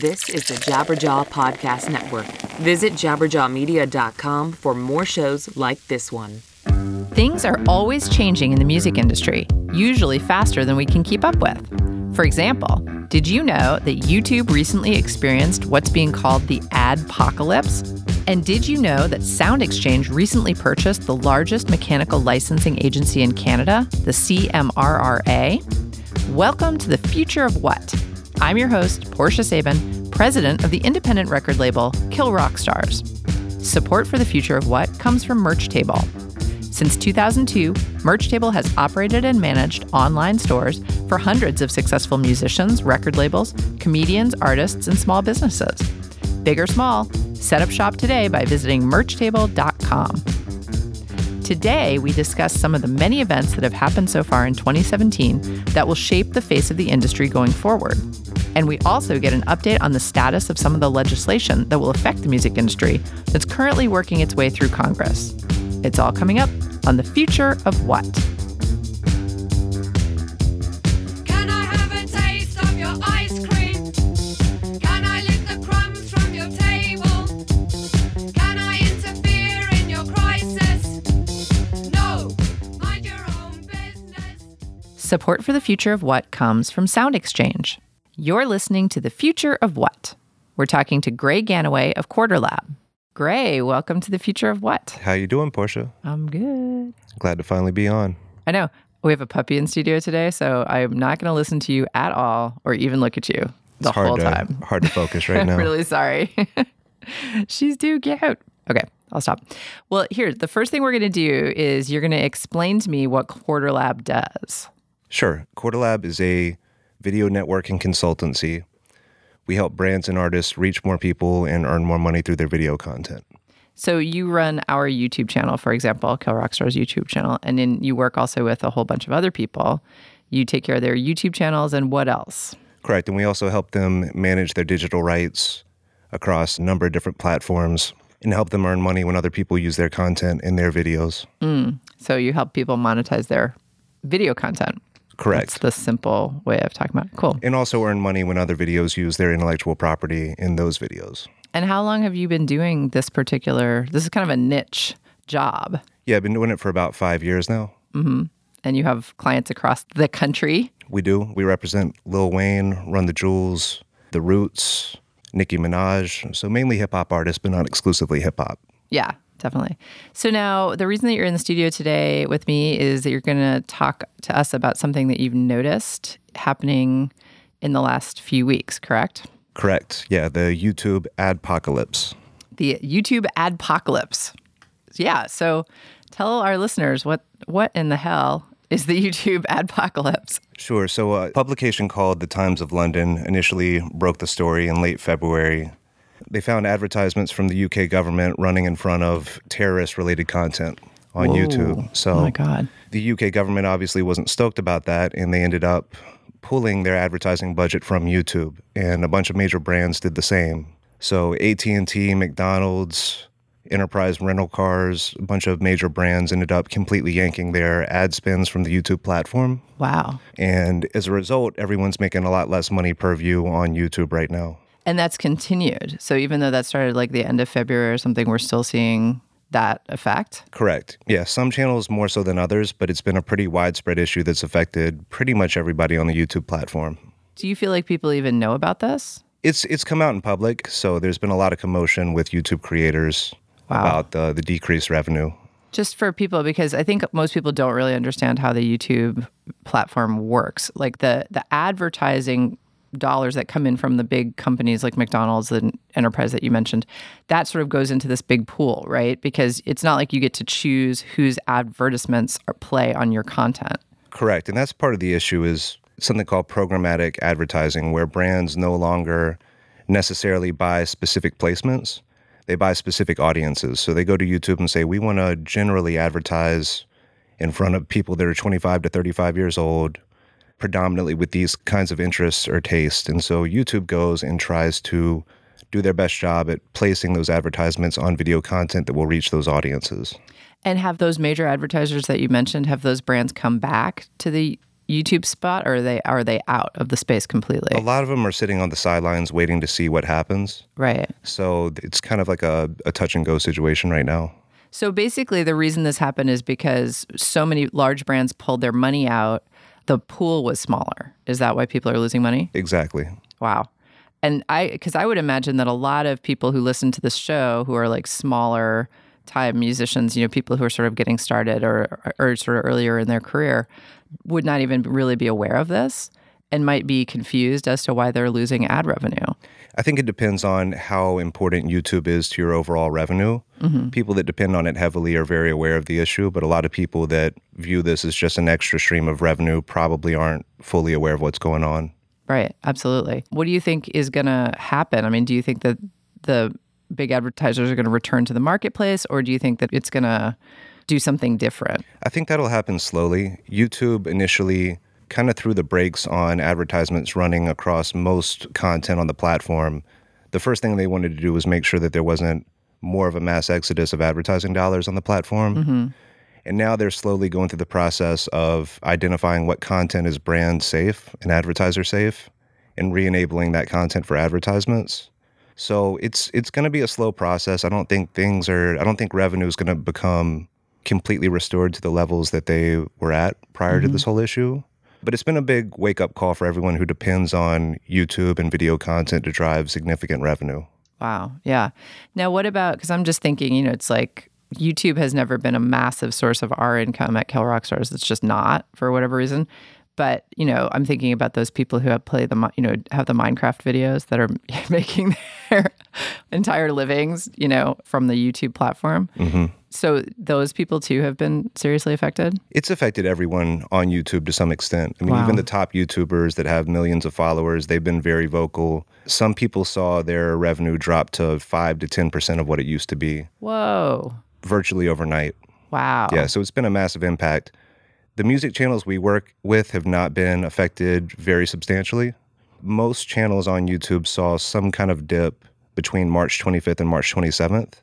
This is the Jabberjaw Podcast Network. Visit jabberjawmedia.com for more shows like this one. Things are always changing in the music industry, usually faster than we can keep up with. For example, did you know that YouTube recently experienced what's being called the adpocalypse? And did you know that SoundExchange recently purchased the largest mechanical licensing agency in Canada, the CMRRA? Welcome to the future of what? I'm your host, Portia Sabin, president of the independent record label Kill Rock Stars. Support for the future of what comes from Merch Table. Since 2002, Merch Table has operated and managed online stores for hundreds of successful musicians, record labels, comedians, artists, and small businesses. Big or small, set up shop today by visiting merchtable.com. Today, we discuss some of the many events that have happened so far in 2017 that will shape the face of the industry going forward. And we also get an update on the status of some of the legislation that will affect the music industry that's currently working its way through Congress. It's all coming up on the future of what? Support for the future of what comes from SoundExchange. You're listening to the future of what? We're talking to Gray Gannaway of Quarterlab. Gray, welcome to the future of what? How you doing, Portia? I'm good. Glad to finally be on. I know we have a puppy in studio today, so I'm not going to listen to you at all or even look at you the it's hard whole to, time. Hard to focus right I'm now. really sorry. She's too cute. Okay, I'll stop. Well, here, the first thing we're going to do is you're going to explain to me what Quarterlab does. Sure. Quarterlab is a video networking consultancy. We help brands and artists reach more people and earn more money through their video content. So you run our YouTube channel, for example, Kill Rock Stars' YouTube channel, and then you work also with a whole bunch of other people. You take care of their YouTube channels and what else? Correct. And we also help them manage their digital rights across a number of different platforms and help them earn money when other people use their content in their videos. Mm. So you help people monetize their video content. Correct. That's the simple way of talking about it. Cool. and also earn money when other videos use their intellectual property in those videos. And how long have you been doing this particular? This is kind of a niche job, Yeah, I've been doing it for about five years now. Mm-hmm. and you have clients across the country. We do. We represent Lil Wayne, Run the Jewels, The Roots, Nicki Minaj. So mainly hip hop artists, but not exclusively hip hop. Yeah, definitely. So now the reason that you're in the studio today with me is that you're going to talk to us about something that you've noticed happening in the last few weeks, correct? Correct. Yeah, the YouTube adpocalypse. The YouTube adpocalypse. Yeah. So tell our listeners what what in the hell is the YouTube adpocalypse? Sure. So a publication called The Times of London initially broke the story in late February. They found advertisements from the UK government running in front of terrorist related content on Whoa. YouTube. So Oh my God. the UK government obviously wasn't stoked about that, and they ended up pulling their advertising budget from YouTube, and a bunch of major brands did the same. So AT&T, McDonald's, Enterprise Rental Cars, a bunch of major brands ended up completely yanking their ad spends from the YouTube platform, Wow. and as a result, everyone's making a lot less money per view on YouTube right now. And that's continued. So even though that started like the end of February or something, we're still seeing that effect. Correct. Yeah, some channels more so than others, but it's been a pretty widespread issue that's affected pretty much everybody on the YouTube platform. Do you feel like people even know about this? It's it's come out in public, so there's been a lot of commotion with YouTube creators Wow. about the the decreased revenue. Just for people, because I think most people don't really understand how the YouTube platform works. Like the the advertising dollars that come in from the big companies like McDonald's and Enterprise that you mentioned, that sort of goes into this big pool, right? Because it's not like you get to choose whose advertisements play on your content. Correct, and that's part of the issue is something called programmatic advertising, where brands no longer necessarily buy specific placements; they buy specific audiences. So they go to YouTube and say, "We want to generally advertise in front of people that are 25 to 35 years old." Predominantly with these kinds of interests or taste. And so YouTube goes and tries to do their best job at placing those advertisements on video content that will reach those audiences. And have those major advertisers that you mentioned, have those brands come back to the YouTube spot, or are they are they out of the space completely? A lot of them are sitting on the sidelines waiting to see what happens. Right. So it's kind of like a, a touch and go situation right now. So basically, the reason this happened is because so many large brands pulled their money out. The pool was smaller. Is that why people are losing money? Exactly. Wow. And I, because I would imagine that a lot of people who listen to this show who are like smaller time musicians, you know, people who are sort of getting started or, or sort of earlier in their career would not even really be aware of this and might be confused as to why they're losing ad revenue. I think it depends on how important YouTube is to your overall revenue. Mm-hmm. People that depend on it heavily are very aware of the issue, but a lot of people that view this as just an extra stream of revenue probably aren't fully aware of what's going on. Right. Absolutely. What do you think is going to happen? I mean, do you think that the big advertisers are going to return to the marketplace or do you think that it's going to do something different? I think that'll happen slowly. YouTube initially kind of threw the brakes on advertisements running across most content on the platform. The first thing they wanted to do was make sure that there wasn't more of a mass exodus of advertising dollars on the platform. Mm-hmm. And now they're slowly going through the process of identifying what content is brand safe and advertiser safe and re-enabling that content for advertisements. So it's it's going to be a slow process. I don't think things are I don't think revenue is going to become completely restored to the levels that they were at prior to mm-hmm. this whole issue. But it's been a big wake up call for everyone who depends on YouTube and video content to drive significant revenue. Wow. Yeah. Now, what about, because I'm just thinking, you know, it's like YouTube has never been a massive source of our income at Kill Rock Stars. It's just not for whatever reason. But, you know, I'm thinking about those people who have played the, you know, have the Minecraft videos that are making their entire livings, you know, from the YouTube platform. Mm-hmm. So those people too have been seriously affected. It's affected everyone on YouTube to some extent. I mean, Wow. even the top YouTubers that have millions of followers, they've been very vocal. Some people saw their revenue drop to 5 to 10% of what it used to be Whoa. virtually overnight. Wow. Yeah, so it's been a massive impact. The music channels we work with have not been affected very substantially. Most channels on YouTube saw some kind of dip between March 25th and March 27th.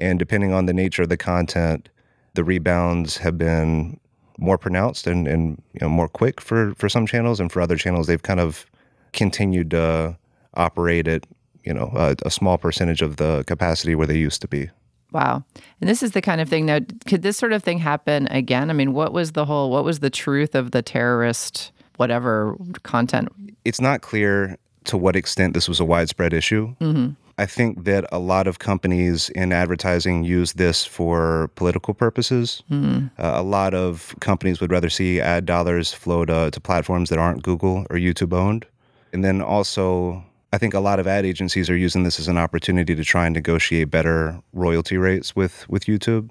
And depending on the nature of the content, the rebounds have been more pronounced and, and you know, more quick for, for some channels. And for other channels, they've kind of continued to operate at you know a, a small percentage of the capacity where they used to be. Wow. And this is the kind of thing now, could this sort of thing happen again? I mean, what was the whole, what was the truth of the terrorist, whatever content? it's not clear to what extent this was a widespread issue. Mm-hmm. I think that a lot of companies in advertising use this for political purposes. Uh, a lot of companies would rather see ad dollars flow to, to platforms that aren't Google or YouTube owned. And then also, I think a lot of ad agencies are using this as an opportunity to try and negotiate better royalty rates with, with YouTube.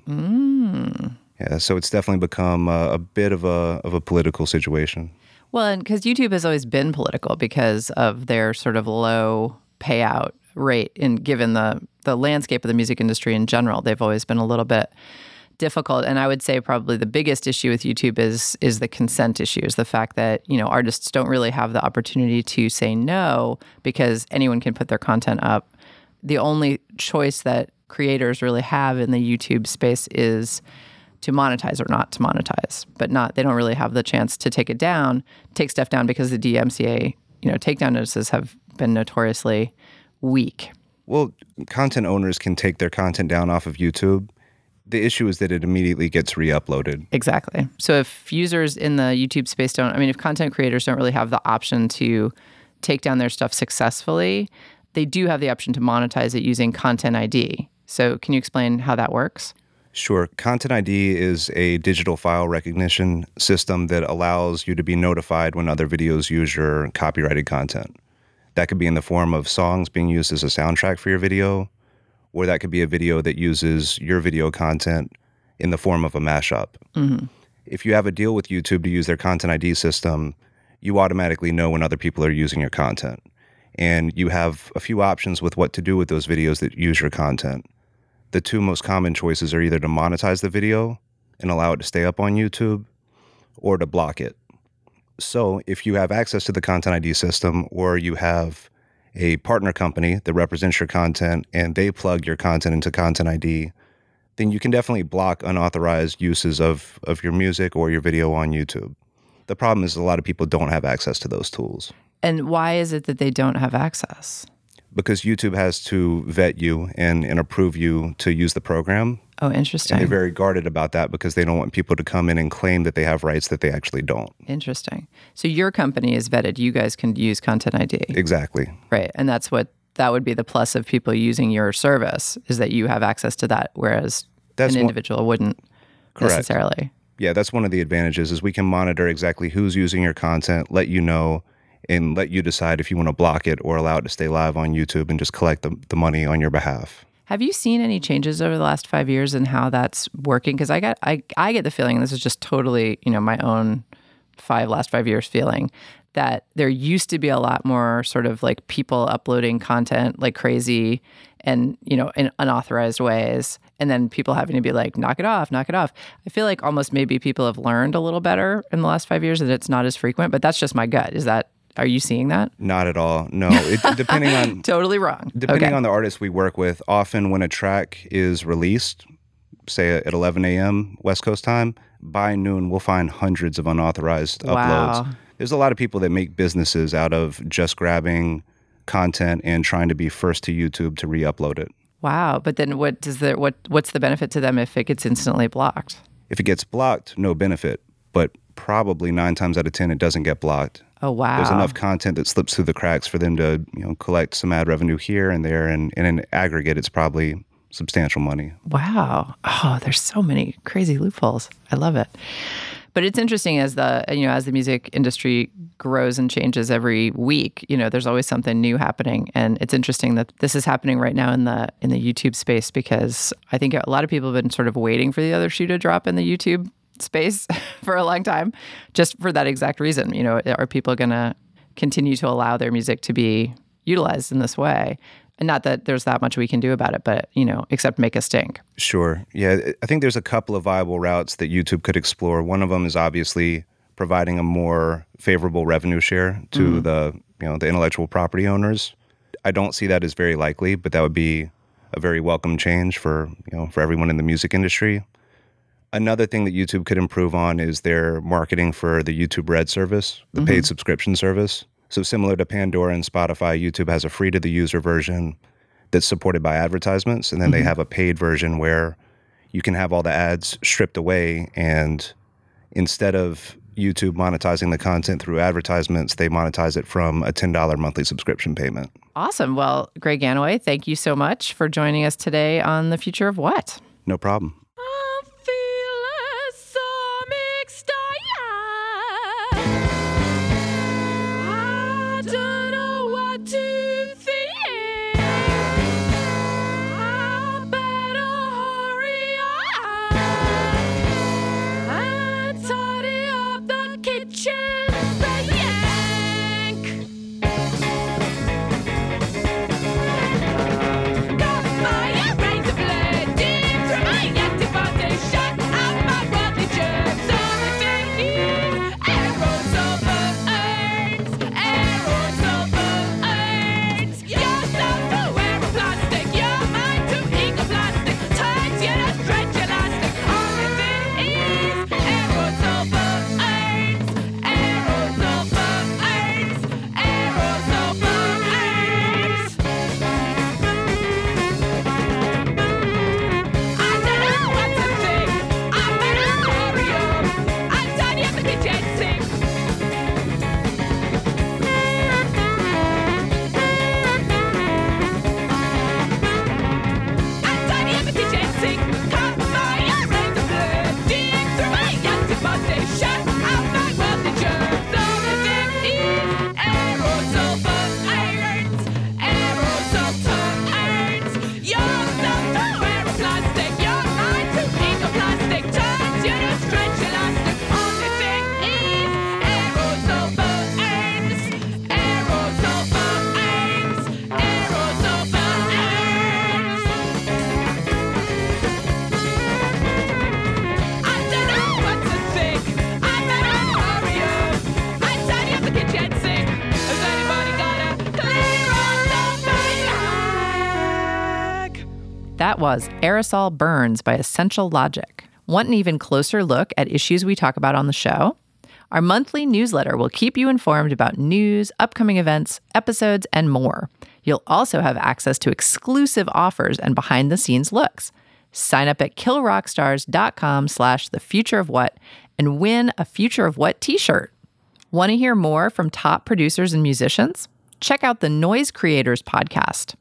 Yeah, so it's definitely become a, a bit of a of a political situation. Well, and because YouTube has always been political because of their sort of low payout rate, and given the the landscape of the music industry in general, they've always been a little bit difficult. And I would say probably the biggest issue with YouTube is is the consent issue, is the fact that you know artists don't really have the opportunity to say no because anyone can put their content up. The only choice that creators really have in the YouTube space is to monetize or not to monetize, but not they don't really have the chance to take it down, take stuff down because the DMCA, you know, takedown notices have been notoriously weak. Well, content owners can take their content down off of YouTube. The issue is that it immediately gets re-uploaded. Exactly. So if users in the YouTube space don't, I mean, if content creators don't really have the option to take down their stuff successfully, they do have the option to monetize it using Content ID. So can you explain how that works? Sure. Content ID is a digital file recognition system that allows you to be notified when other videos use your copyrighted content. That could be in the form of songs being used as a soundtrack for your video, or that could be a video that uses your video content in the form of a mashup. Mm-hmm. If you have a deal with YouTube to use their Content ID system, you automatically know when other people are using your content. And you have a few options with what to do with those videos that use your content the two most common choices are either to monetize the video and allow it to stay up on YouTube or to block it. So, if you have access to the Content ID system or you have a partner company that represents your content and they plug your content into Content ID, then you can definitely block unauthorized uses of, of your music or your video on YouTube. The problem is a lot of people don't have access to those tools And why is it that they don't have access? Because YouTube has to vet you and, and approve you to use the program. Oh, interesting. And they're very guarded about that because they don't want people to come in and claim that they have rights that they actually don't. Interesting. So your company is vetted. You guys can use Content ID. Exactly. Right. And that's what that would be the plus of people using your service is that you have access to that, whereas That's an one- individual wouldn't Correct. necessarily. Yeah, that's one of the advantages is we can monitor exactly who's using your content, let you know, and let you decide if you want to block it or allow it to stay live on YouTube and just collect the, the money on your behalf. Have you seen any changes over the last five years in how that's working? Because I got I, I get the feeling and this is just totally, you know, my own five last five years feeling that there used to be a lot more sort of like people uploading content like crazy and you know in unauthorized ways and then people having to be like knock it off knock it off i feel like almost maybe people have learned a little better in the last five years that it's not as frequent but that's just my gut is that are you seeing that Not at all. No, it, depending on totally wrong depending okay. on the artist we work with. Often when a track is released, say at 11 a.m. West Coast time, by noon we'll find hundreds of unauthorized Wow. uploads. There's a lot of people that make businesses out of just grabbing content and trying to be first to YouTube to re-upload it. wow but then what does the what what's the benefit to them if it gets instantly blocked If it gets blocked, no benefit, but probably nine times out of 10, it doesn't get blocked. Oh wow There's enough content that slips through the cracks for them to, you know, collect some ad revenue here and there. And, and in aggregate, it's probably substantial money. Wow. Oh, there's so many crazy loopholes. I love it. But it's interesting as the you know as the music industry grows and changes every week. You know, there's always something new happening, and it's interesting that this is happening right now in the in the YouTube space because I think a lot of people have been sort of waiting for the other shoe to drop in the YouTube space for a long time, just for that exact reason. You know, are people going to continue to allow their music to be utilized in this way? And not that there's that much we can do about it, but you know, except make a stink. Sure. Yeah. I think there's a couple of viable routes that YouTube could explore. One of them is obviously providing a more favorable revenue share to mm-hmm. the, you know, the intellectual property owners. I don't see that as very likely, but that would be a very welcome change for, you know, for everyone in the music industry. Another thing that YouTube could improve on is their marketing for the YouTube Red service, the paid mm-hmm. subscription service. So similar to Pandora and Spotify, YouTube has a free to the user version that's supported by advertisements, and then they mm-hmm. have a paid version where you can have all the ads stripped away, and instead of YouTube monetizing the content through advertisements, they monetize it from a ten dollar monthly subscription payment. Awesome. Well, Gray Gannaway, thank you so much for joining us today on The Future of What? No problem. Was Aerosol Burns by Essential Logic. Want an even closer look at issues we talk about on the show? Our monthly newsletter will keep you informed about news, upcoming events, episodes, and more. You'll also have access to exclusive offers and behind the scenes looks. Sign up at killrockstars.com slash the future of what and win a future of what t-shirt. Want to hear more from top producers and musicians? Check out the Noise Creators podcast.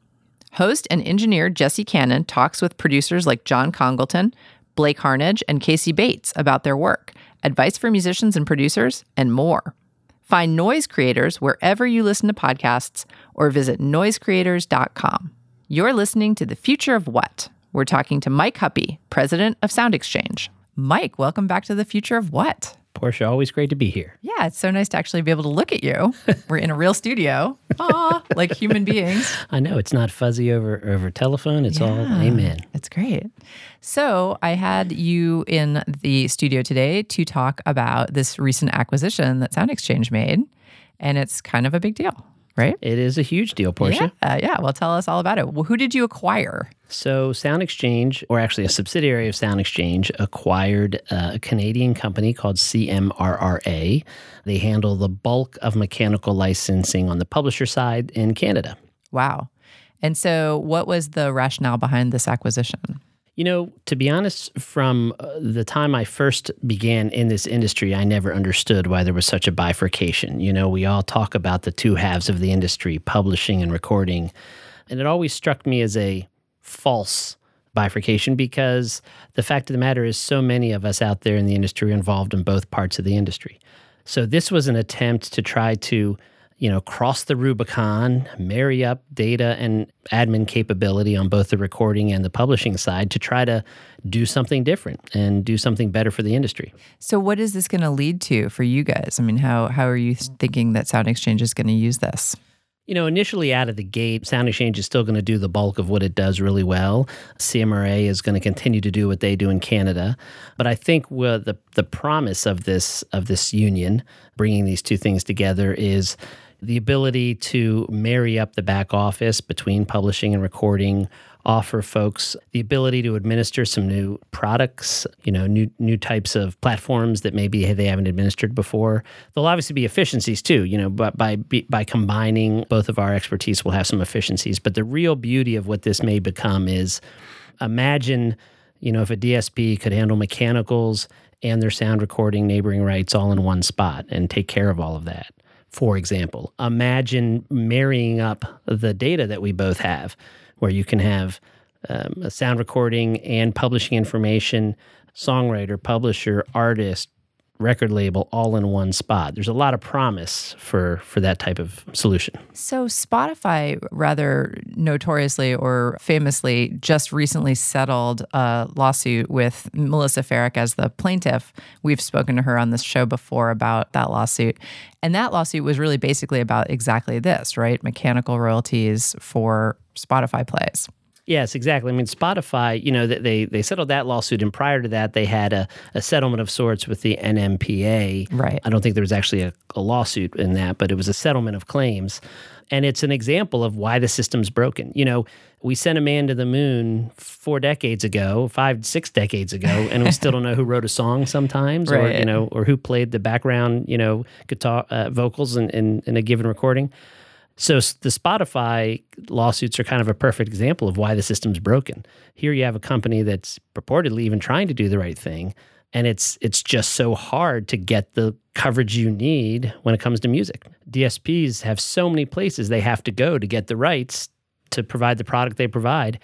Host and engineer Jesse Cannon talks with producers like John Congleton, Blake Harnage, and Casey Bates about their work, advice for musicians and producers, and more. Find Noise Creators wherever you listen to podcasts or visit noisecreators.com. You're listening to The Future of What? We're talking to Mike Huppe, president of SoundExchange. Mike, welcome back to The Future of What? Portia, always great to be here. Yeah, it's so nice to actually be able to look at you. We're in a real studio. Aw, like human beings. I know it's not fuzzy over over telephone. It's all Yeah, amen. It's great. So I had you in the studio today to talk about this recent acquisition that SoundExchange made, and it's kind of a big deal, right? It is a huge deal, Portia. Yeah, uh, yeah. Well, tell us all about it. Well, who did you acquire? So, SoundExchange, or actually a subsidiary of SoundExchange, acquired uh, a Canadian company called CMRRA. They handle the bulk of mechanical licensing on the publisher side in Canada. Wow. And so, what was the rationale behind this acquisition? You know, to be honest, from uh, the time I first began in this industry, I never understood why there was such a bifurcation. You know, we all talk about the two halves of the industry, publishing and recording. And it always struck me as a false bifurcation because the fact of the matter is, so many of us out there in the industry are involved in both parts of the industry. So this was an attempt to try to, you know, cross the Rubicon, marry up data and admin capability on both the recording and the publishing side to try to do something different and do something better for the industry. So, what is this going to lead to for you guys? I mean, how how are you thinking that SoundExchange is going to use this? You know, initially out of the gate, SoundExchange is still going to do the bulk of what it does really well. CMRRA is going to continue to do what they do in Canada, but I think the the promise of this of this union, bringing these two things together, is the ability to marry up the back office between publishing and recording offer folks the ability to administer some new products, you know, new new types of platforms that maybe they haven't administered before. There'll obviously be efficiencies too, you know, but by by combining both of our expertise, we'll have some efficiencies. But the real beauty of what this may become is imagine, you know, if a DSP could handle mechanicals and their sound recording neighboring rights all in one spot and take care of all of that. For example, imagine marrying up the data that we both have, where you can have um, a sound recording and publishing information, songwriter, publisher, artist, record label all in one spot. There's a lot of promise for for that type of solution. So, Spotify, rather notoriously or famously, just recently settled a lawsuit with Melissa Ferrick as the plaintiff. We've spoken to her on this show before about that lawsuit. And that lawsuit was really basically about exactly this, right? Mechanical royalties for Spotify plays. Yes, exactly. I mean, Spotify, you know, they they, settled that lawsuit, and prior to that, they had a, a settlement of sorts with the NMPA. Right. I don't think there was actually a, a lawsuit in that, but it was a settlement of claims. And it's an example of why the system's broken. You know, we sent a man to the moon four decades ago, five, six decades ago, and we still don't know who wrote a song sometimes, or you know, or who played the background, you know, guitar uh, vocals in, in in a given recording. So the Spotify lawsuits are kind of a perfect example of why the system's broken. Here you have a company that's purportedly even trying to do the right thing, and it's it's just so hard to get the coverage you need when it comes to music. DSPs have so many places they have to go to get the rights to provide the product they provide.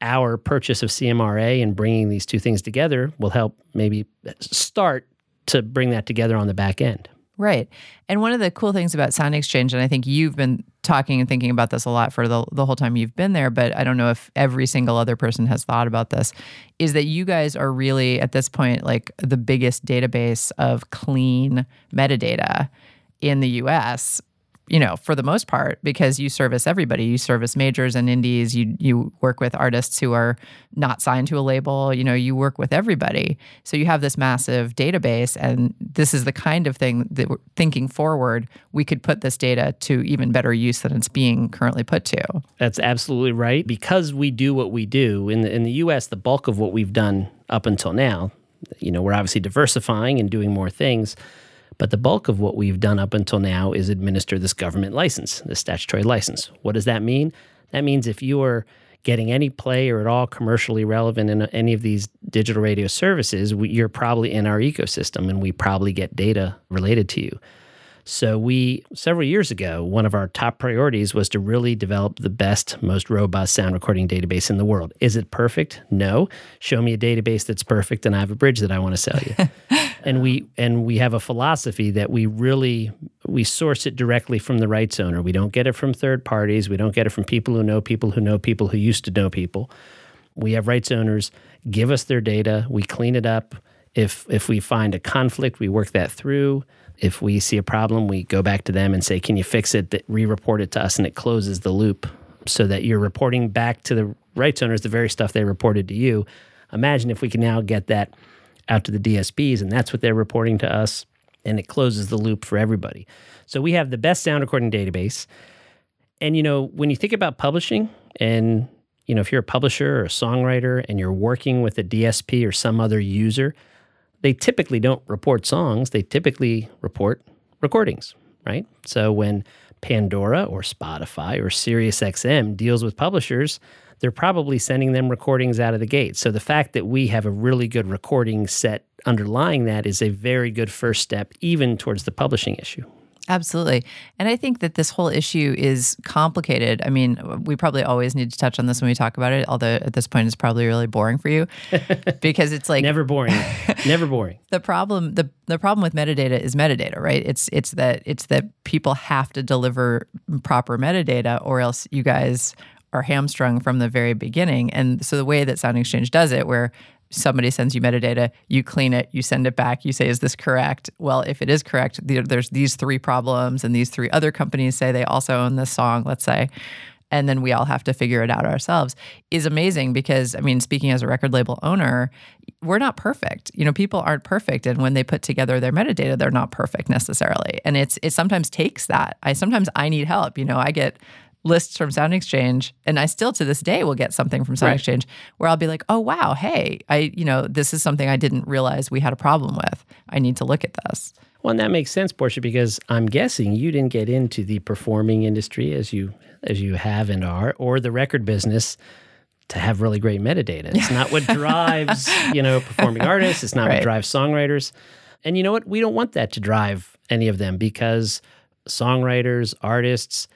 Our purchase of CMRRA and bringing these two things together will help maybe uh, start to bring that together on the back end. Right. And one of the cool things about SoundExchange, and I think you've been talking and thinking about this a lot for the, the whole time you've been there, but I don't know if every single other person has thought about this, is that you guys are really at this point like the biggest database of clean metadata in the US you know, for the most part, because you service everybody. You service majors and indies. You you work with artists who are not signed to a label. You know, you work with everybody. So you have this massive database, and this is the kind of thing that we're thinking forward, we could put this data to even better use than it's being currently put to. That's absolutely right. Because we do what we do in the in the U.S., the bulk of what we've done up until now, you know, we're obviously diversifying and doing more things. But the bulk of what we've done up until now is administer this government license, this statutory license. What does that mean? That means if you are getting any play or at all commercially relevant in any of these digital radio services, you're probably in our ecosystem and we probably get data related to you. So, we, several years ago, one of our top priorities was to really develop the best, most robust sound recording database in the world. Is it perfect? No. Show me a database that's perfect and I have a bridge that I want to sell you. and we and we have a philosophy that we really we source it directly from the rights owner. We don't get it from third parties. We don't get it from people who know people who know people who used to know people. We have rights owners give us their data, we clean it up. If if we find a conflict, we work that through. If we see a problem, we go back to them and say, "Can you fix it?" That re-report it to us, and it closes the loop so that you're reporting back to the rights owners the very stuff they reported to you. Imagine if we can now get that out to the DSPs, and that's what they're reporting to us, and it closes the loop for everybody. So we have the best sound recording database. And you know, when you think about publishing, and you know, if you're a publisher or a songwriter and you're working with a DSP or some other user, they typically don't report songs. They typically report recordings, right? So when Pandora or Spotify or SiriusXM deals with publishers, they're probably sending them recordings out of the gate. So the fact that we have a really good recording set underlying that is a very good first step, even towards the publishing issue. Absolutely. And I think that this whole issue is complicated. I mean, we probably always need to touch on this when we talk about it, although at this point it's probably really boring for you because it's like Never boring. Never boring. the problem the the problem with metadata is metadata, right? It's it's that it's that people have to deliver proper metadata or else you guys are hamstrung from the very beginning. And so the way that SoundExchange does it where somebody sends you metadata, you clean it, you send it back, you say, is this correct? Well, if it is correct, there's these three problems, and these three other companies say they also own this song, let's say. And then we all have to figure it out ourselves is amazing because, I mean, speaking as a record label owner, we're not perfect. You know, people aren't perfect. And when they put together their metadata, they're not perfect necessarily. And it's it sometimes takes that. I sometimes I need help. You know, I get lists from SoundExchange, and I still to this day will get something from Sound Right. Exchange where I'll be like, oh wow, hey, I, you know, this is something I didn't realize we had a problem with. I need to look at this. Well, and that makes sense, Portia, because I'm guessing you didn't get into the performing industry as you as you have and are, or the record business to have really great metadata. It's not what drives, you know, performing artists. It's not Right. what drives songwriters. And you know what? We don't want that to drive any of them because songwriters, artists,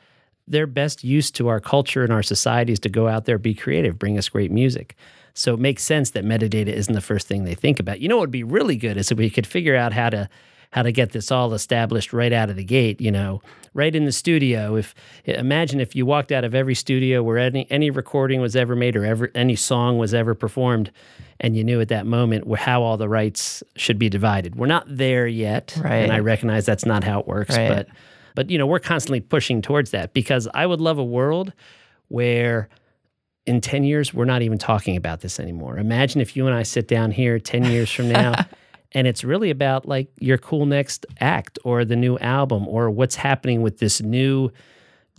they're best used to our culture and our society is to go out there, be creative, bring us great music. So it makes sense that metadata isn't the first thing they think about. You know what would be really good is if we could figure out how to how to get this all established right out of the gate, you know, right in the studio. If imagine if you walked out of every studio where any any recording was ever made or ever any song was ever performed and you knew at that moment how all the rights should be divided. We're not there yet, Right. and I recognize that's not how it works, Right. but but you know, we're constantly pushing towards that because I would love a world where in 10 years we're not even talking about this anymore. Imagine if you and I sit down here 10 years from now and it's really about like your cool next act or the new album or what's happening with this new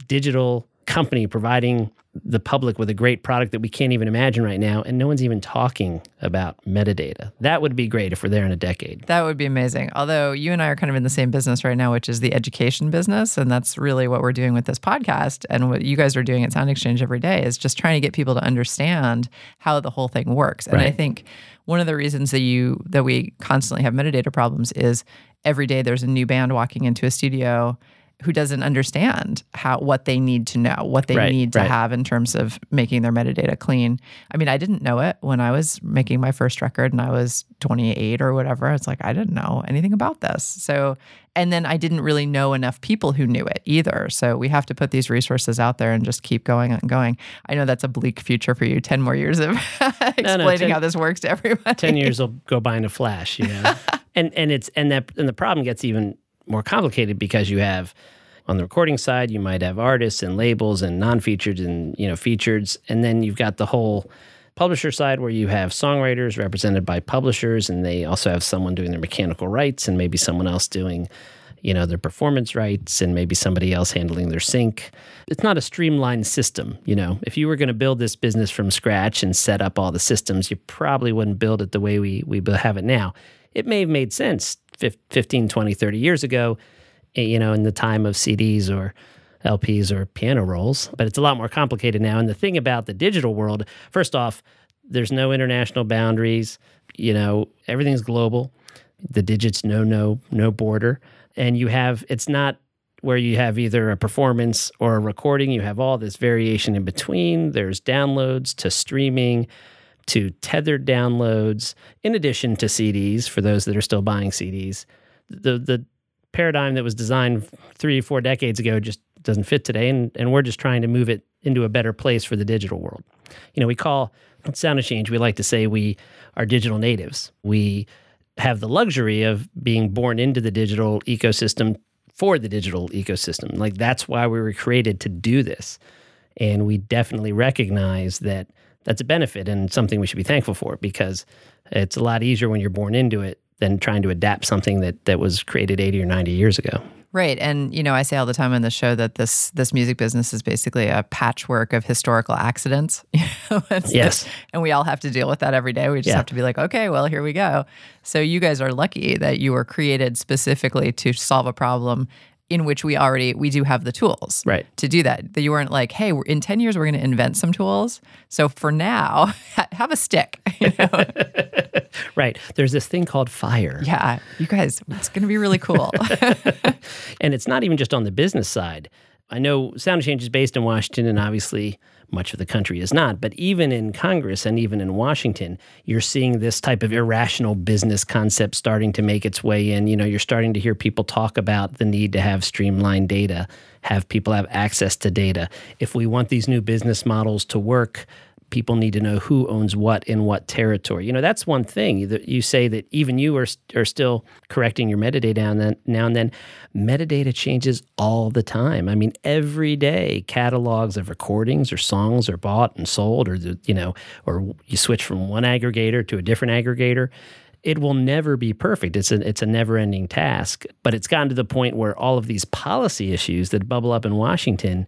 digital company providing the public with a great product that we can't even imagine right now and no one's even talking about metadata. That would be great if we're there in a decade. That would be amazing. Although you and I are kind of in the same business right now, which is the education business. And that's really what we're doing with this podcast. And what you guys are doing at SoundExchange every day is just trying to get people to understand how the whole thing works. And I think one of the reasons that you that we constantly have metadata problems is every day there's a new band walking into a studio who doesn't understand how what they need to know, what they Right, need to right. have in terms of making their metadata clean. I mean, I didn't know it when I was making my first record and I was 28 or whatever. It's like I didn't know anything about this. So, and then I didn't really know enough people who knew it either. So we have to put these resources out there and just keep going and going. I know that's a bleak future for you. 10 more years of explaining 10 how this works to everybody. 10 years will go by in a flash you know and and it's and that and the problem gets even more complicated because you have on the recording side you might have artists and labels and non-featured and you know featured and then you've got the whole publisher side where you have songwriters represented by publishers and they also have someone doing their mechanical rights and maybe someone else doing you know their performance rights and maybe somebody else handling their sync. It's not a streamlined system you know. If you were going to build this business from scratch and set up all the systems you probably wouldn't build it the way we we have it now. It may have made sense 15, 20, 30 years ago, eh, you know, in the time of CDs or LPs or piano rolls. But it's a lot more complicated now. And the thing about the digital world, first off, there's no international boundaries. You know, everything's global. The digits no no no border, and you have it's not where you have either a performance or a recording. You have all this variation in between. There's downloads to streaming to tethered downloads, in addition to CDs for those that are still buying CDs. The the paradigm that was designed three four decades ago just doesn't fit today, and and we're just trying to move it into a better place for the digital world. You know, we call SoundExchange, we like to say we are digital natives. We have the luxury of being born into the digital ecosystem for the digital ecosystem. Like that's why we were created to do this. And we definitely recognize that that's a benefit and something we should be thankful for because it's a lot easier when you're born into it than trying to adapt something that that was created 80 or 90 years ago. Right. And you know, I say all the time on the show that this this music business is basically a patchwork of historical accidents. You know, it's Yes. and we all have to deal with that every day. We just Yeah. have to be like, okay, well, here we go. So you guys are lucky that you were created specifically to solve a problem in which we already we do have the tools Right. to do that. That you weren't like, hey, we're- in 10 years we're going to invent some tools. So for now, ha- have a stick. You know? Right. There's this thing called fire. yeah, you guys, it's going to be really cool. And it's not even just on the business side. I know SoundExchange is based in Washington, and obviously much of the country is not. But even in Congress and even in Washington, you're seeing this type of irrational business concept starting to make its way in. You know, you're starting to hear people talk about the need to have streamlined data, have people have access to data. If we want these new business models to work, people need to know who owns what in what territory. You know, that's one thing that you say that even you are are still correcting your metadata and then. Now and then, metadata changes all the time. I mean, every day, catalogs of recordings or songs are bought and sold, or you know, or you switch from one aggregator to a different aggregator. It will never be perfect. It's a it's a never ending task. But it's gotten to the point where all of these policy issues that bubble up in Washington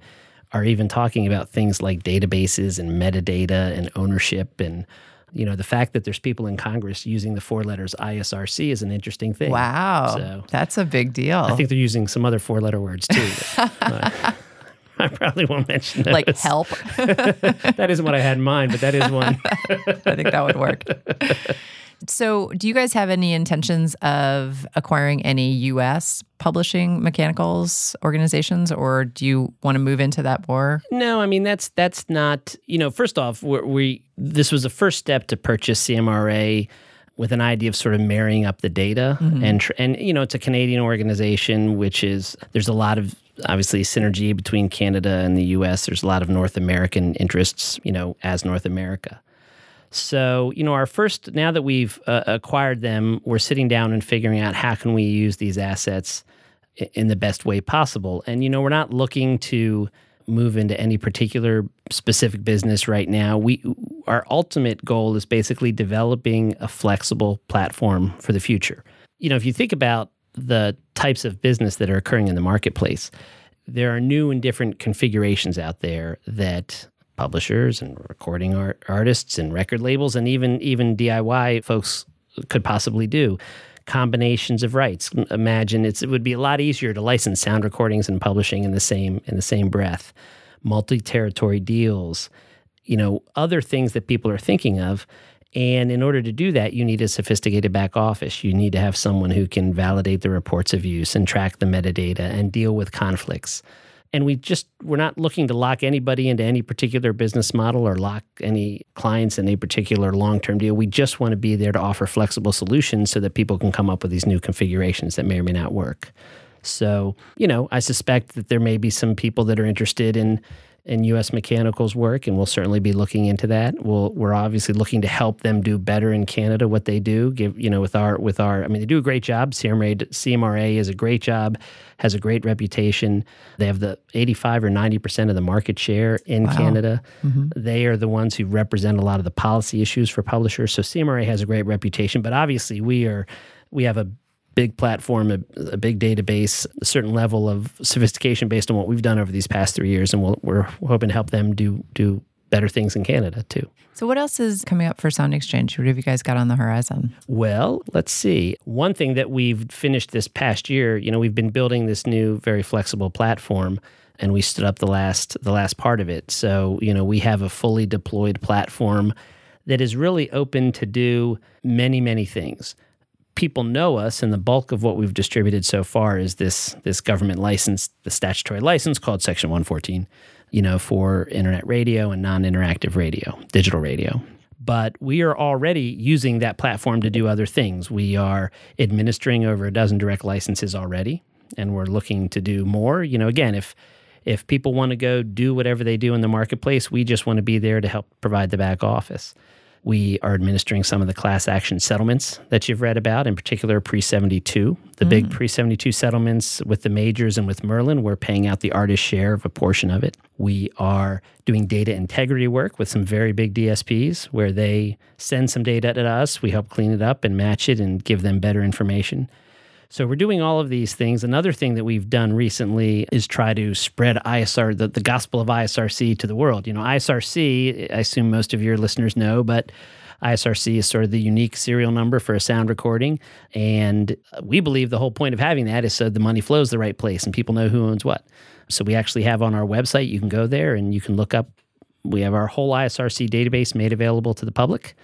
are even talking about things like databases and metadata and ownership and you know the fact that there's people in Congress using the four letters ISRC is an interesting thing. wow. So That's a big deal. I think they're using some other four letter words too. but, uh, I probably won't mention those. like help. That isn't what I had in mind, but that is one. I think that would work. So, do you guys have any intentions of acquiring any U.S. publishing mechanicals organizations, or do you want to move into that more? No, I mean that's that's not. You know, first off, we this was the first step to purchase CMRRA with an idea of sort of marrying up the data mm-hmm. and tr- and you know it's a Canadian organization, which is there's a lot of obviously synergy between Canada and the U.S. There's a lot of North American interests, you know, as North America. So, you know, our first, now that we've uh, acquired them, we're sitting down and figuring out how can we use these assets in the best way possible. And, you know, we're not looking to move into any particular specific business right now. We, our ultimate goal is basically developing a flexible platform for the future. You know, if you think about the types of business that are occurring in the marketplace, there are new and different configurations out there that publishers and recording art, artists and record labels and even even DIY folks could possibly do combinations of rights. Imagine it would be a lot easier to license sound recordings and publishing in the same in the same breath. Multi-territory deals you know other things that people are thinking of. And in order to do that you need a sophisticated back office. You need to have someone who can validate the reports of use and track the metadata and deal with conflicts and we just we're not looking to lock anybody into any particular business model or lock any clients in a particular long-term deal. We just want to be there to offer flexible solutions so that people can come up with these new configurations that may or may not work. So you know i suspect that there may be some people that are interested in in U.S. Mechanical's work, and we'll certainly be looking into that. We'll, we're obviously looking to help them do better in Canada what they do. Give you know with our with our, I mean, they do a great job. CMRRA CMRRA is a great job, has a great reputation. They have the 85 or 90 percent of the market share in Canada. Mm-hmm. They are the ones who represent a lot of the policy issues for publishers. So CMRRA has a great reputation, but obviously we are we have a big platform, a, a big database, a certain level of sophistication based on what we've done over these past three years, and we'll, we're hoping to help them do do better things in Canada too. So, what else is coming up for SoundExchange? What have you guys got on the horizon? Well, let's see. One thing that we've finished this past year, you know, we've been building this new very flexible platform and we stood up the last the last part of it. So, you know, we have a fully deployed platform that is really open to do many, many things. People know us and the bulk of what we've distributed so far is this this government license, the statutory license called Section 114 you know, for internet radio and non interactive radio, digital radio. But we are already using that platform to do other things. We are administering over a dozen direct licenses already, and we're looking to do more. You know, again, if if people want to go do whatever they do in the marketplace, we just want to be there to help provide the back office. We are administering some of the class action settlements that you've read about, in particular pre 72. The mm. big pre 72 settlements with the majors and with Merlin, we're paying out the artist share of a portion of it. We are doing data integrity work with some very big DSPs where they send some data to us. We help clean it up and match it and give them better information. So we're doing all of these things. Another thing that we've done recently is try to spread ISR, the, the gospel of ISRC to the world. You know, ISRC, I assume most of your listeners know, but ISRC is sort of the unique serial number for a sound recording. And we believe the whole point of having that is so the money flows the right place and people know who owns what. So we actually have on our website, you can go there and you can look up, we have our whole ISRC database made available to the public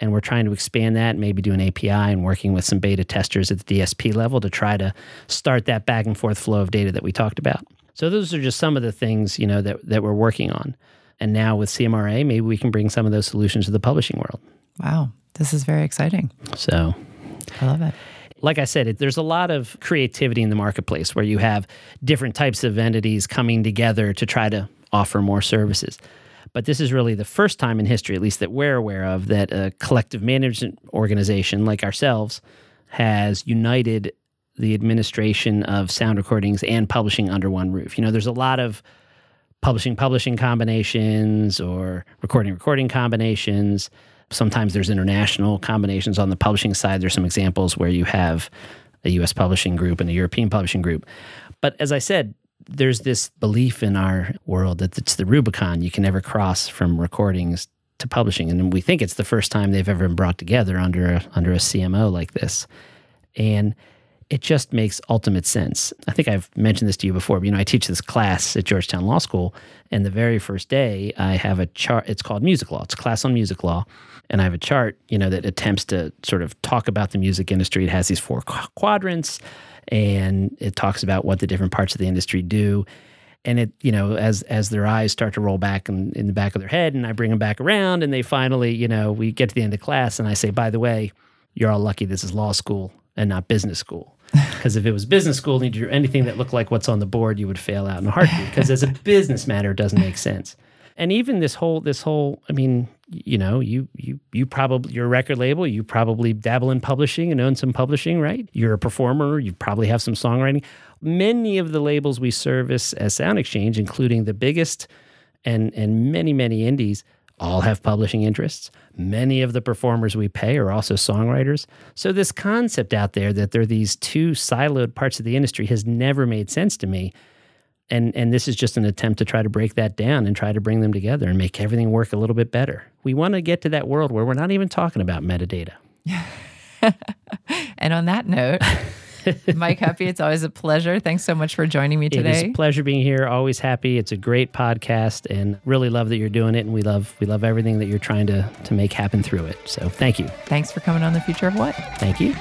and we're trying to expand that, maybe do an API and working with some beta testers at the DSP level to try to start that back and forth flow of data that we talked about. So those are just some of the things you know that that we're working on. And now with CMRRA, maybe we can bring some of those solutions to the publishing world. Wow, this is very exciting. So I love it like I said, it, there's a lot of creativity in the marketplace where you have different types of entities coming together to try to offer more services. But this is really the first time in history, at least that we're aware of, that a collective management organization like ourselves has united the administration of sound recordings and publishing under one roof. You know, there's a lot of publishing publishing combinations or recording recording combinations. Sometimes there's international combinations on the publishing side. There's some examples where you have a US publishing group and a European publishing group. But as I said, there's this belief in our world that it's the Rubicon you can never cross from recordings to publishing, and we think it's the first time they've ever been brought together under a, under a CMO like this, and it just makes ultimate sense. I think I've mentioned this to you before. But, you know, I teach this class at Georgetown Law School, and the very first day I have a chart. It's called music law. It's a class on music law, and I have a chart, you know, that attempts to sort of talk about the music industry. It has these four quadrants and it talks about what the different parts of the industry do. And it you know as as their eyes start to roll back in, in the back of their head and i bring them back around and they finally you know we get to the end of class and i say by the way you're all lucky this is law school and not business school. Because if it was business school and you do anything that looked like what's on the board you would fail out in a heartbeat. Because as a business matter it doesn't make sense. And even this whole this whole i mean you know you you you probably your record label you probably dabble in publishing and own some publishing right? You're a performer you probably have some songwriting. Many of the labels we service as SoundExchange including the biggest and and many many indies all have publishing interests. Many of the performers we pay are also songwriters. So this concept out there that there are these two siloed parts of the industry has never made sense to me and and this is just an attempt to try to break that down and try to bring them together and make everything work a little bit better. We want to get to that world where we're not even talking about metadata. and on that note, Mike Huppe, it's always a pleasure. Thanks so much for joining me today. It is a pleasure being here. Always happy. It's a great podcast and really love that you're doing it and we love we love everything that you're trying to to make happen through it. So thank you. Thanks for coming on the future of what? Thank you.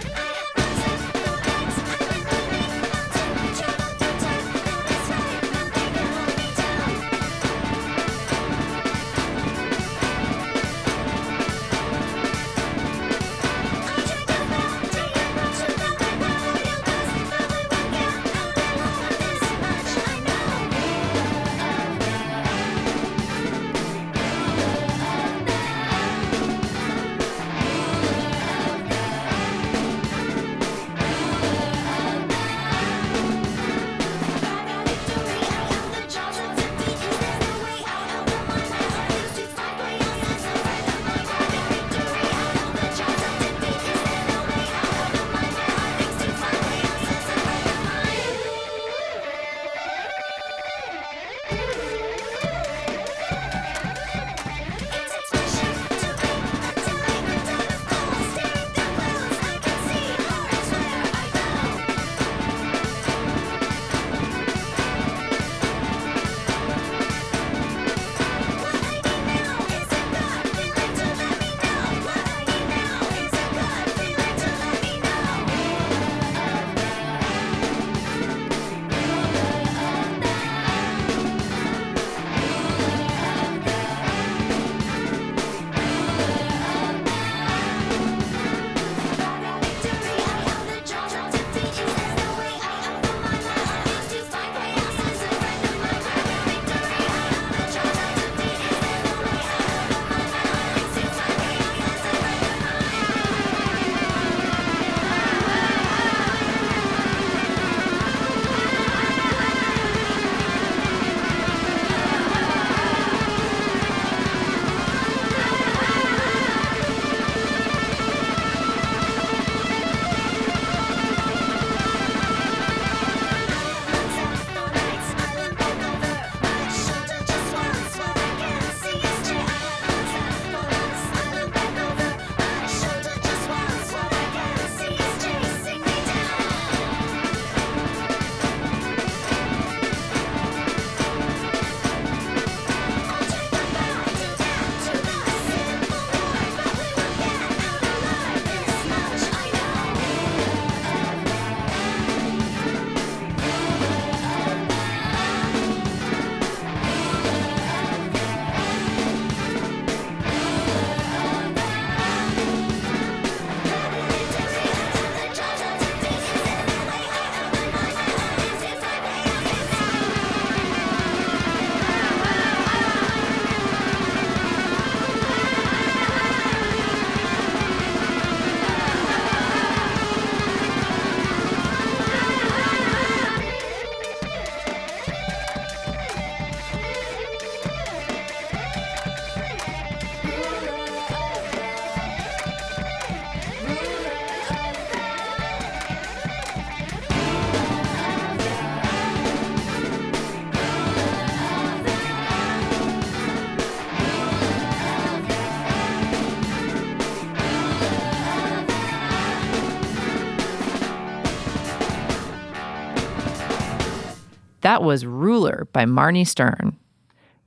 That was Ruler by Marnie Stern.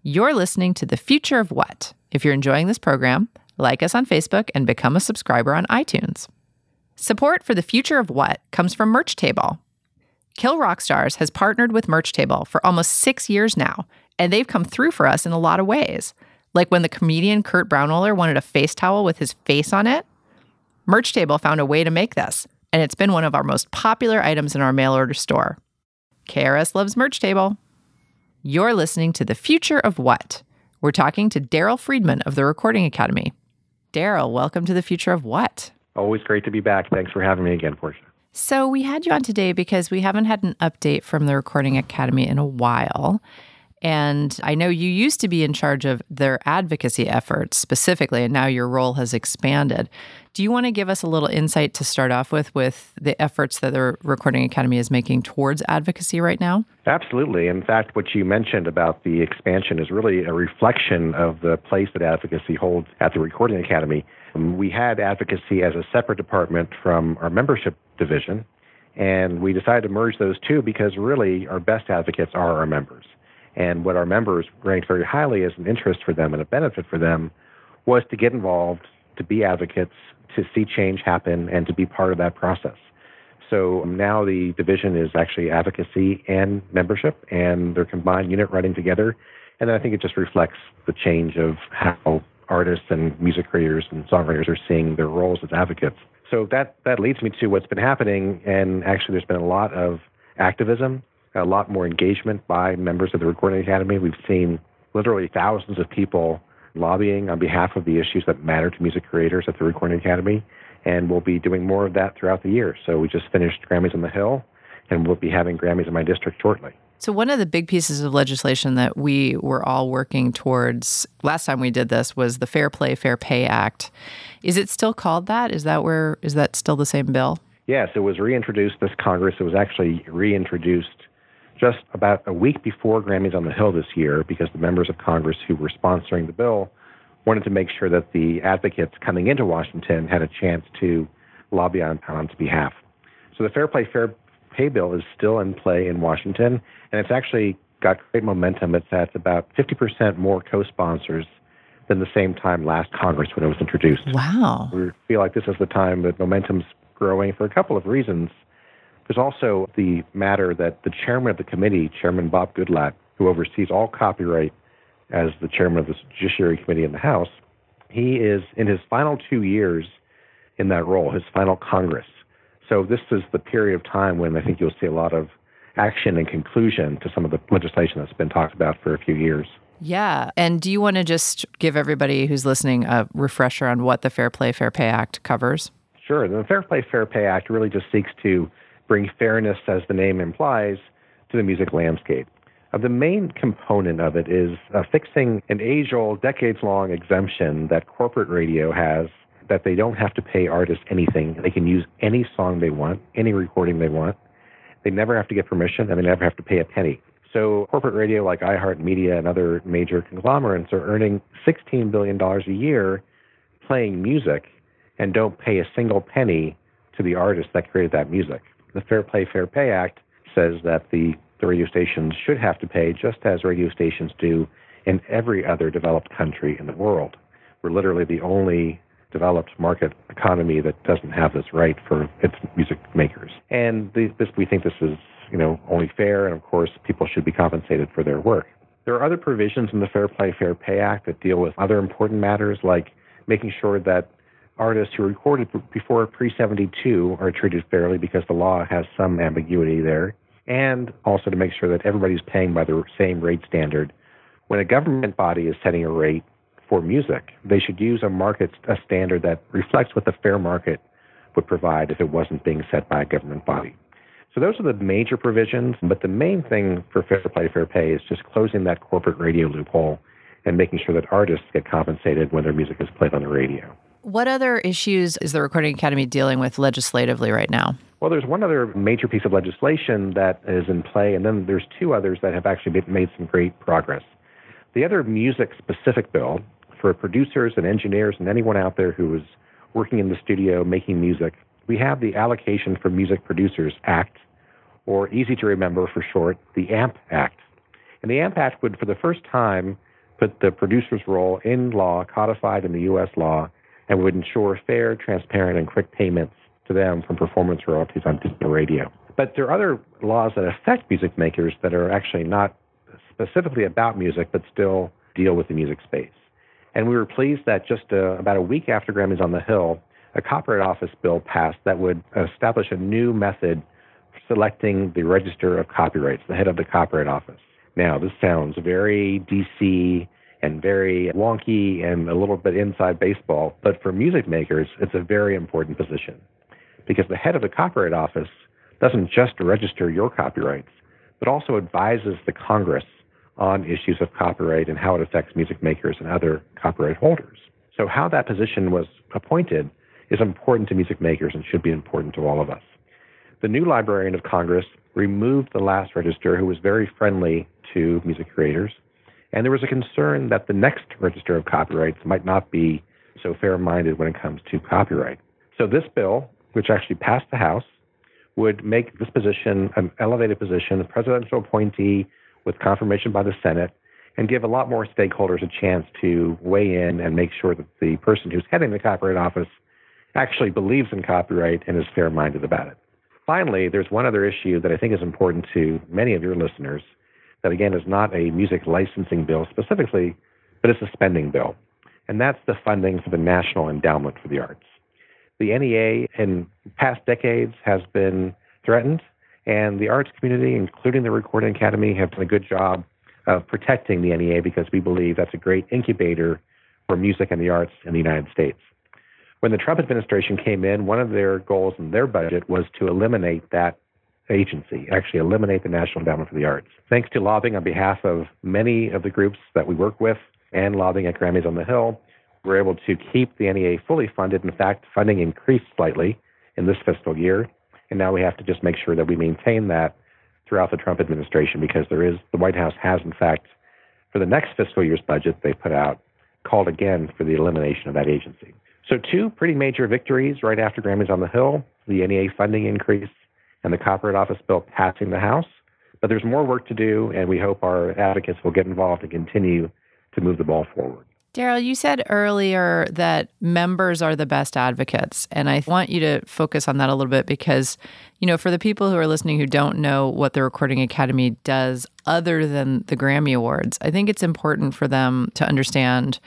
You're listening to The Future of What. If you're enjoying this program, like us on Facebook and become a subscriber on iTunes. Support for The Future of What comes from Merch Table. Kill Rock Stars has partnered with Merch Table for almost six years now, and they've come through for us in a lot of ways. Like when the comedian Kurt Braunohler wanted a face towel with his face on it, Merch Table found a way to make this, and it's been one of our most popular items in our mail order store. KRS loves Merch Table. You're listening to The Future of What? We're talking to Daryl Friedman of the Recording Academy. Daryl, welcome to The Future of What? Always great to be back. Thanks for having me again, Portia. So, we had you on today because we haven't had an update from the Recording Academy in a while. And I know you used to be in charge of their advocacy efforts specifically, and now your role has expanded. Do you want to give us a little insight to start off with, with the efforts that the Recording Academy is making towards advocacy right now? Absolutely. In fact, what you mentioned about the expansion is really a reflection of the place that advocacy holds at the Recording Academy. Um, we had advocacy as a separate department from our membership division, and we decided to merge those two because really our best advocates are our members. And what our members ranked very highly as an interest for them and a benefit for them was to get involved, to be advocates, to see change happen, and to be part of that process. So now the division is actually advocacy and membership, and they're combined unit running together. And I think it just reflects the change of how artists and music creators and songwriters are seeing their roles as advocates. So that, that leads me to what's been happening, and actually there's been a lot of activism a lot more engagement by members of the Recording Academy. We've seen literally thousands of people lobbying on behalf of the issues that matter to music creators at the Recording Academy, and we'll be doing more of that throughout the year. So we just finished Grammys on the Hill, and we'll be having Grammys in my district shortly. So, one of the big pieces of legislation that we were all working towards last time we did this was the Fair Play, Fair Pay Act. Is it still called that? Is that where, is that still the same bill? Yes, it was reintroduced this Congress. It was actually reintroduced just about a week before Grammys on the Hill this year because the members of Congress who were sponsoring the bill wanted to make sure that the advocates coming into Washington had a chance to lobby on, its behalf. So the Fair Play Fair Pay bill is still in play in Washington, and it's actually got great momentum. It's at about 50% more co-sponsors than the same time last Congress when it was introduced. Wow. We feel like this is the time that momentum's growing for a couple of reasons. There's also the matter that the chairman of the committee, Chairman Bob Goodlatte, who oversees all copyright as the chairman of the Judiciary Committee in the House, he is in his final two years in that role, his final Congress. So this is the period of time when I think you'll see a lot of action and conclusion to some of the legislation that's been talked about for a few years. Yeah. And do you want to just give everybody who's listening a refresher on what the Fair Play, Fair Pay Act covers? Sure. The Fair Play, Fair Pay Act really just seeks to bring fairness, as the name implies, to the music landscape. Uh, the main component of it is uh, fixing an age old, decades long exemption that corporate radio has that they don't have to pay artists anything. They can use any song they want, any recording they want. They never have to get permission and they never have to pay a penny. So corporate radio like iHeartMedia and other major conglomerates are earning $16 billion a year playing music and don't pay a single penny to the artist that created that music the Fair Play, Fair Pay Act says that the, the radio stations should have to pay just as radio stations do in every other developed country in the world. We're literally the only developed market economy that doesn't have this right for its music makers. And the, this, we think this is, you know, only fair, and of course, people should be compensated for their work. There are other provisions in the Fair Play, Fair Pay Act that deal with other important matters, like making sure that artists who recorded before pre 72 are treated fairly because the law has some ambiguity there, and also to make sure that everybody's paying by the same rate standard. When a government body is setting a rate for music, they should use a market a standard that reflects what the fair market would provide if it wasn't being set by a government body. So those are the major provisions, but the main thing for fair play, fair pay is just closing that corporate radio loophole and making sure that artists get compensated when their music is played on the radio. What other issues is the Recording Academy dealing with legislatively right now? Well, there's one other major piece of legislation that is in play, and then there's two others that have actually made some great progress. The other music specific bill for producers and engineers and anyone out there who is working in the studio making music, we have the Allocation for Music Producers Act, or easy to remember for short, the AMP Act. And the AMP Act would, for the first time, put the producer's role in law, codified in the U.S. law, and would ensure fair, transparent, and quick payments to them from performance royalties on digital radio. But there are other laws that affect music makers that are actually not specifically about music, but still deal with the music space. And we were pleased that just uh, about a week after Grammys on the Hill, a Copyright Office bill passed that would establish a new method for selecting the Register of Copyrights, the head of the Copyright Office. Now, this sounds very DC and very wonky and a little bit inside baseball, but for music makers, it's a very important position because the head of the Copyright Office doesn't just register your copyrights, but also advises the Congress on issues of copyright and how it affects music makers and other copyright holders. So, how that position was appointed is important to music makers and should be important to all of us. The new Librarian of Congress removed the last register, who was very friendly to music creators, and there was a concern that the next register of copyrights might not be so fair minded when it comes to copyright. So, this bill, which actually passed the House, would make this position an elevated position, a presidential appointee with confirmation by the Senate, and give a lot more stakeholders a chance to weigh in and make sure that the person who's heading the Copyright Office actually believes in copyright and is fair minded about it. Finally, there's one other issue that I think is important to many of your listeners that, again, is not a music licensing bill specifically, but it's a spending bill. And that's the funding for the National Endowment for the Arts. The NEA in past decades has been threatened, and the arts community, including the Recording Academy, have done a good job of protecting the NEA because we believe that's a great incubator for music and the arts in the United States. When the Trump administration came in, one of their goals in their budget was to eliminate that agency, actually eliminate the National Endowment for the Arts. Thanks to lobbying on behalf of many of the groups that we work with and lobbying at Grammys on the Hill, we're able to keep the NEA fully funded. In fact, funding increased slightly in this fiscal year. And now we have to just make sure that we maintain that throughout the Trump administration because there is, the White House has, in fact, for the next fiscal year's budget they put out, called again for the elimination of that agency. So, two pretty major victories right after Grammys on the Hill the NEA funding increase and the Copyright Office bill passing the House. But there's more work to do, and we hope our advocates will get involved and continue to move the ball forward. Daryl, you said earlier that members are the best advocates. And I want you to focus on that a little bit because, you know, for the people who are listening who don't know what the Recording Academy does other than the Grammy Awards, I think it's important for them to understand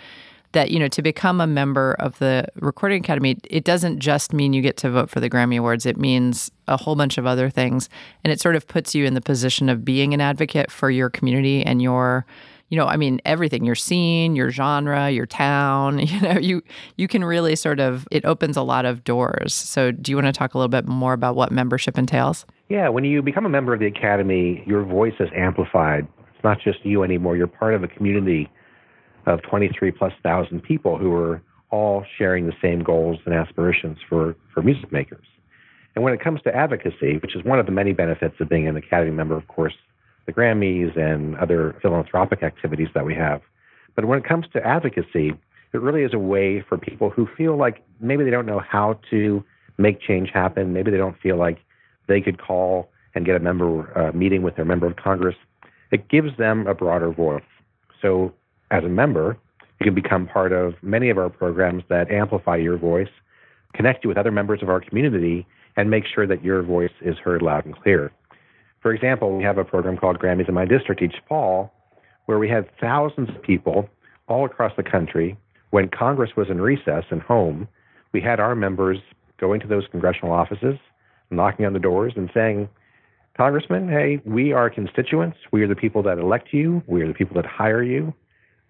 that, you know, to become a member of the Recording Academy, it doesn't just mean you get to vote for the Grammy Awards, it means a whole bunch of other things. And it sort of puts you in the position of being an advocate for your community and your you know, I mean, everything your scene, your genre, your town, you know, you you can really sort of it opens a lot of doors. So, do you want to talk a little bit more about what membership entails? Yeah, when you become a member of the Academy, your voice is amplified. It's not just you anymore. You're part of a community of 23 plus thousand people who are all sharing the same goals and aspirations for, for music makers. And when it comes to advocacy, which is one of the many benefits of being an Academy member, of course, the Grammys and other philanthropic activities that we have. But when it comes to advocacy, it really is a way for people who feel like maybe they don't know how to make change happen. Maybe they don't feel like they could call and get a member uh, meeting with their member of Congress. It gives them a broader voice. So, as a member, you can become part of many of our programs that amplify your voice, connect you with other members of our community, and make sure that your voice is heard loud and clear. For example, we have a program called Grammys in My District each fall, where we had thousands of people all across the country. When Congress was in recess and home, we had our members going to those congressional offices, knocking on the doors, and saying, Congressman, hey, we are constituents. We are the people that elect you. We are the people that hire you.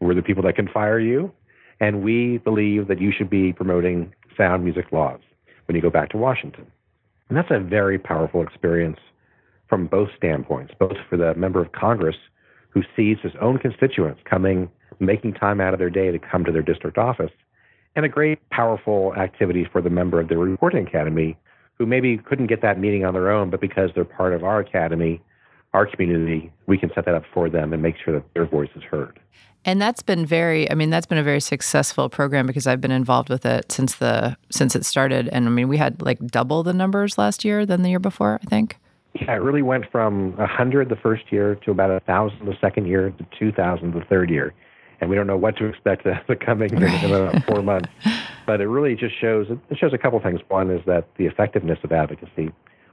We're the people that can fire you. And we believe that you should be promoting sound music laws when you go back to Washington. And that's a very powerful experience from both standpoints, both for the member of Congress who sees his own constituents coming, making time out of their day to come to their district office, and a great, powerful activity for the member of the Recording Academy who maybe couldn't get that meeting on their own, but because they're part of our academy, our community, we can set that up for them and make sure that their voice is heard. And that's been very I mean that's been a very successful program because I've been involved with it since the since it started and I mean we had like double the numbers last year than the year before, I think. Yeah, it really went from 100 the first year to about 1,000 the second year to 2,000 the third year. And we don't know what to expect the coming in, in about four months. But it really just shows it shows a couple things. One is that the effectiveness of advocacy.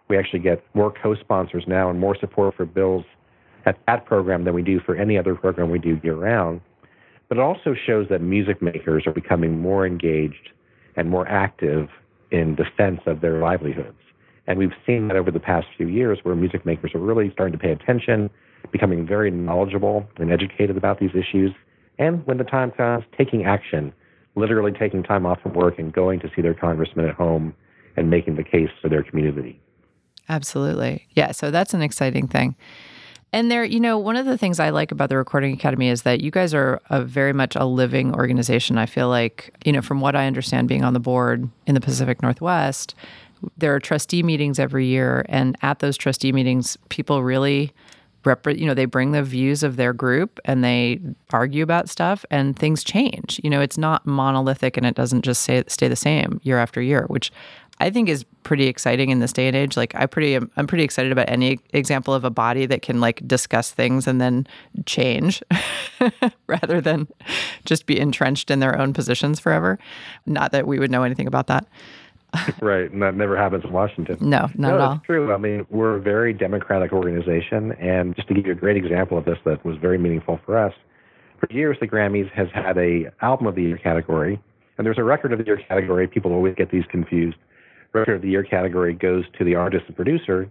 We actually get more co-sponsors now and more support for bills at that program than we do for any other program we do year round. But it also shows that music makers are becoming more engaged and more active in defense of their livelihoods. And we've seen that over the past few years where music makers are really starting to pay attention, becoming very knowledgeable and educated about these issues, and when the time comes, taking action, literally taking time off from work and going to see their congressman at home and making the case for their community. Absolutely. Yeah. So that's an exciting thing. And there, you know, one of the things I like about the Recording Academy is that you guys are a very much a living organization. I feel like, you know, from what I understand being on the board in the Pacific Northwest, there are trustee meetings every year. And at those trustee meetings, people really you know, they bring the views of their group and they argue about stuff and things change. You know, it's not monolithic and it doesn't just stay, stay the same year after year, which I think is pretty exciting in this day and age. Like I pretty I'm pretty excited about any example of a body that can like discuss things and then change rather than just be entrenched in their own positions forever. Not that we would know anything about that. right, and that never happens in Washington. No, not no, at all. True. I mean, we're a very democratic organization, and just to give you a great example of this that was very meaningful for us, for years the Grammys has had a album of the year category, and there's a record of the year category. People always get these confused. Record of the year category goes to the artist and producer,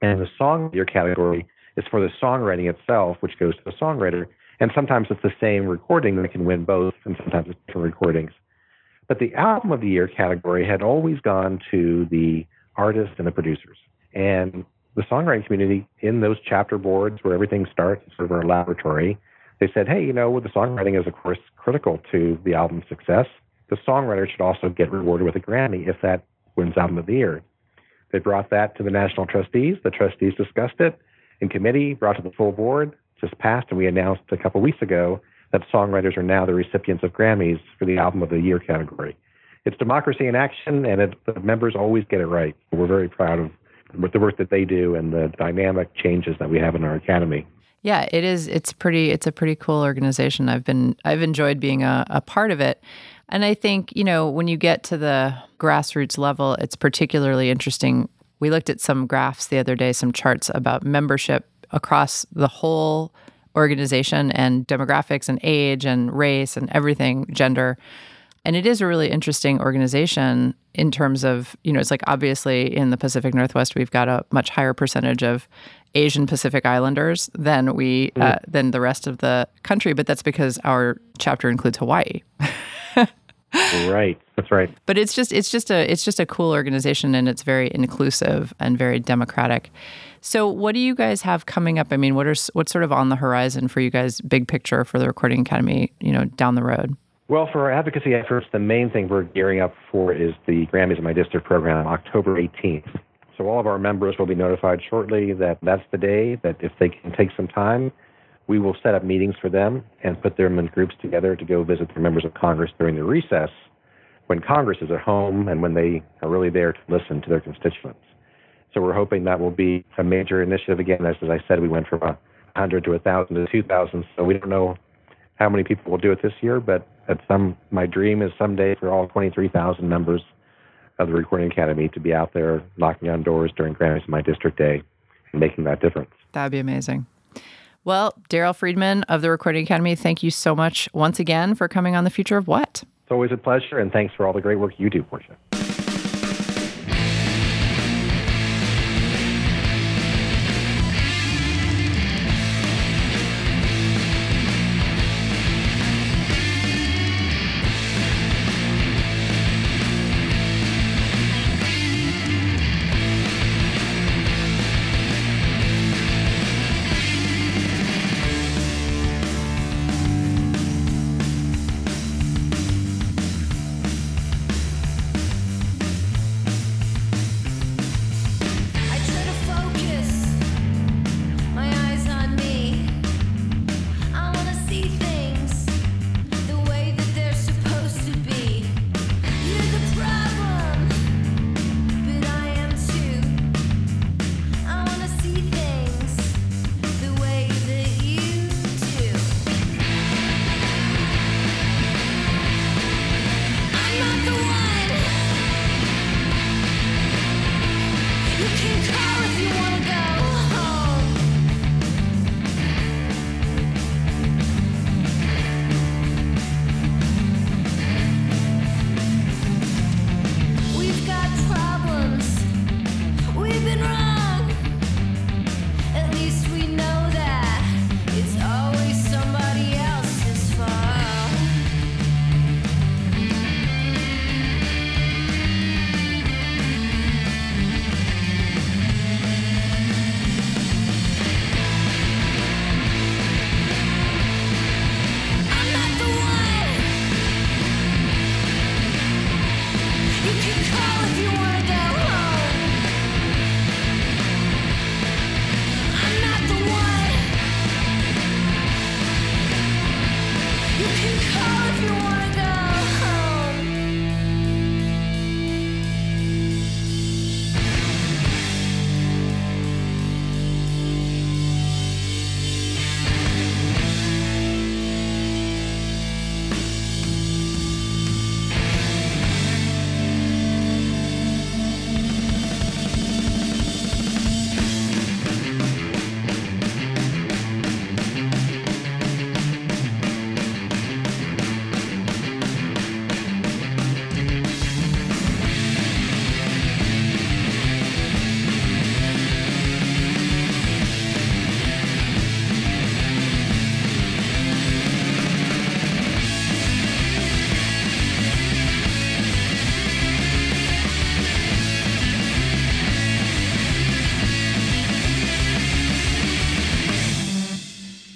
and the song of the year category is for the songwriting itself, which goes to the songwriter. And sometimes it's the same recording that can win both, and sometimes it's different recordings. But the album of the year category had always gone to the artists and the producers. And the songwriting community in those chapter boards where everything starts, sort of our laboratory, they said, hey, you know, the songwriting is, of course, critical to the album's success. The songwriter should also get rewarded with a Grammy if that wins Album of the Year. They brought that to the national trustees. The trustees discussed it in committee, brought to the full board, just passed, and we announced a couple weeks ago that songwriters are now the recipients of Grammys for the Album of the Year category. It's democracy in action, and it, the members always get it right. We're very proud of the work that they do and the dynamic changes that we have in our academy. Yeah, it is. It's pretty. It's a pretty cool organization. I've been. I've enjoyed being a, a part of it, and I think you know when you get to the grassroots level, it's particularly interesting. We looked at some graphs the other day, some charts about membership across the whole organization and demographics and age and race and everything, gender. And it is a really interesting organization in terms of, you know, it's like obviously in the Pacific Northwest, we've got a much higher percentage of Asian Pacific Islanders than we uh, than the rest of the country, but that's because our chapter includes Hawaii. right, that's right. But it's just it's just a it's just a cool organization and it's very inclusive and very democratic. So, what do you guys have coming up? I mean, what are what's sort of on the horizon for you guys, big picture for the Recording Academy, you know, down the road? Well, for our advocacy efforts, the main thing we're gearing up for is the Grammys in My District program, on October 18th. So all of our members will be notified shortly that that's the day, that if they can take some time, we will set up meetings for them and put them in groups together to go visit the members of Congress during the recess when Congress is at home and when they are really there to listen to their constituents. So we're hoping that will be a major initiative again. As, as I said, we went from 100 to 1,000 to 2,000. So we don't know how many people will do it this year, but at some, my dream is someday for all 23,000 members of the Recording Academy to be out there knocking on doors during Grammys in my district day and making that difference. That'd be amazing. Well, Daryl Friedman of the Recording Academy, thank you so much once again for coming on The Future of What. It's always a pleasure, and thanks for all the great work you do, Portia.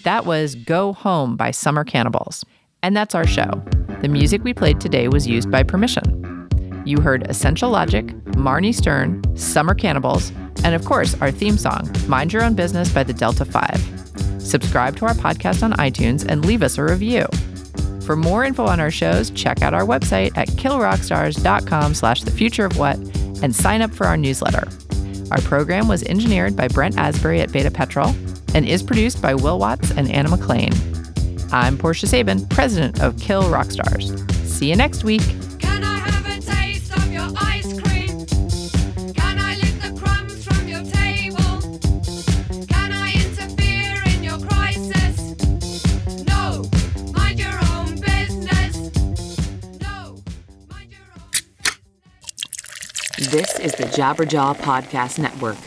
That was Go Home by Summer Cannibals. And that's our show. The music we played today was used by permission. You heard Essential Logic, Marnie Stern, Summer Cannibals, and of course, our theme song, Mind Your Own Business by the Delta 5. Subscribe to our podcast on iTunes and leave us a review. For more info on our shows, check out our website at killrockstars.com slash the future of what and sign up for our newsletter. Our program was engineered by Brent Asbury at Beta Petrol and is produced by Will Watts and Anna McLean. I'm Portia Sabin, president of Kill Rock Stars. See you next week. Can I have a taste of your ice cream? Can I lick the crumbs from your table? Can I interfere in your crisis? No, mind your own business. No, mind your own This is the Jabberjaw Podcast Network.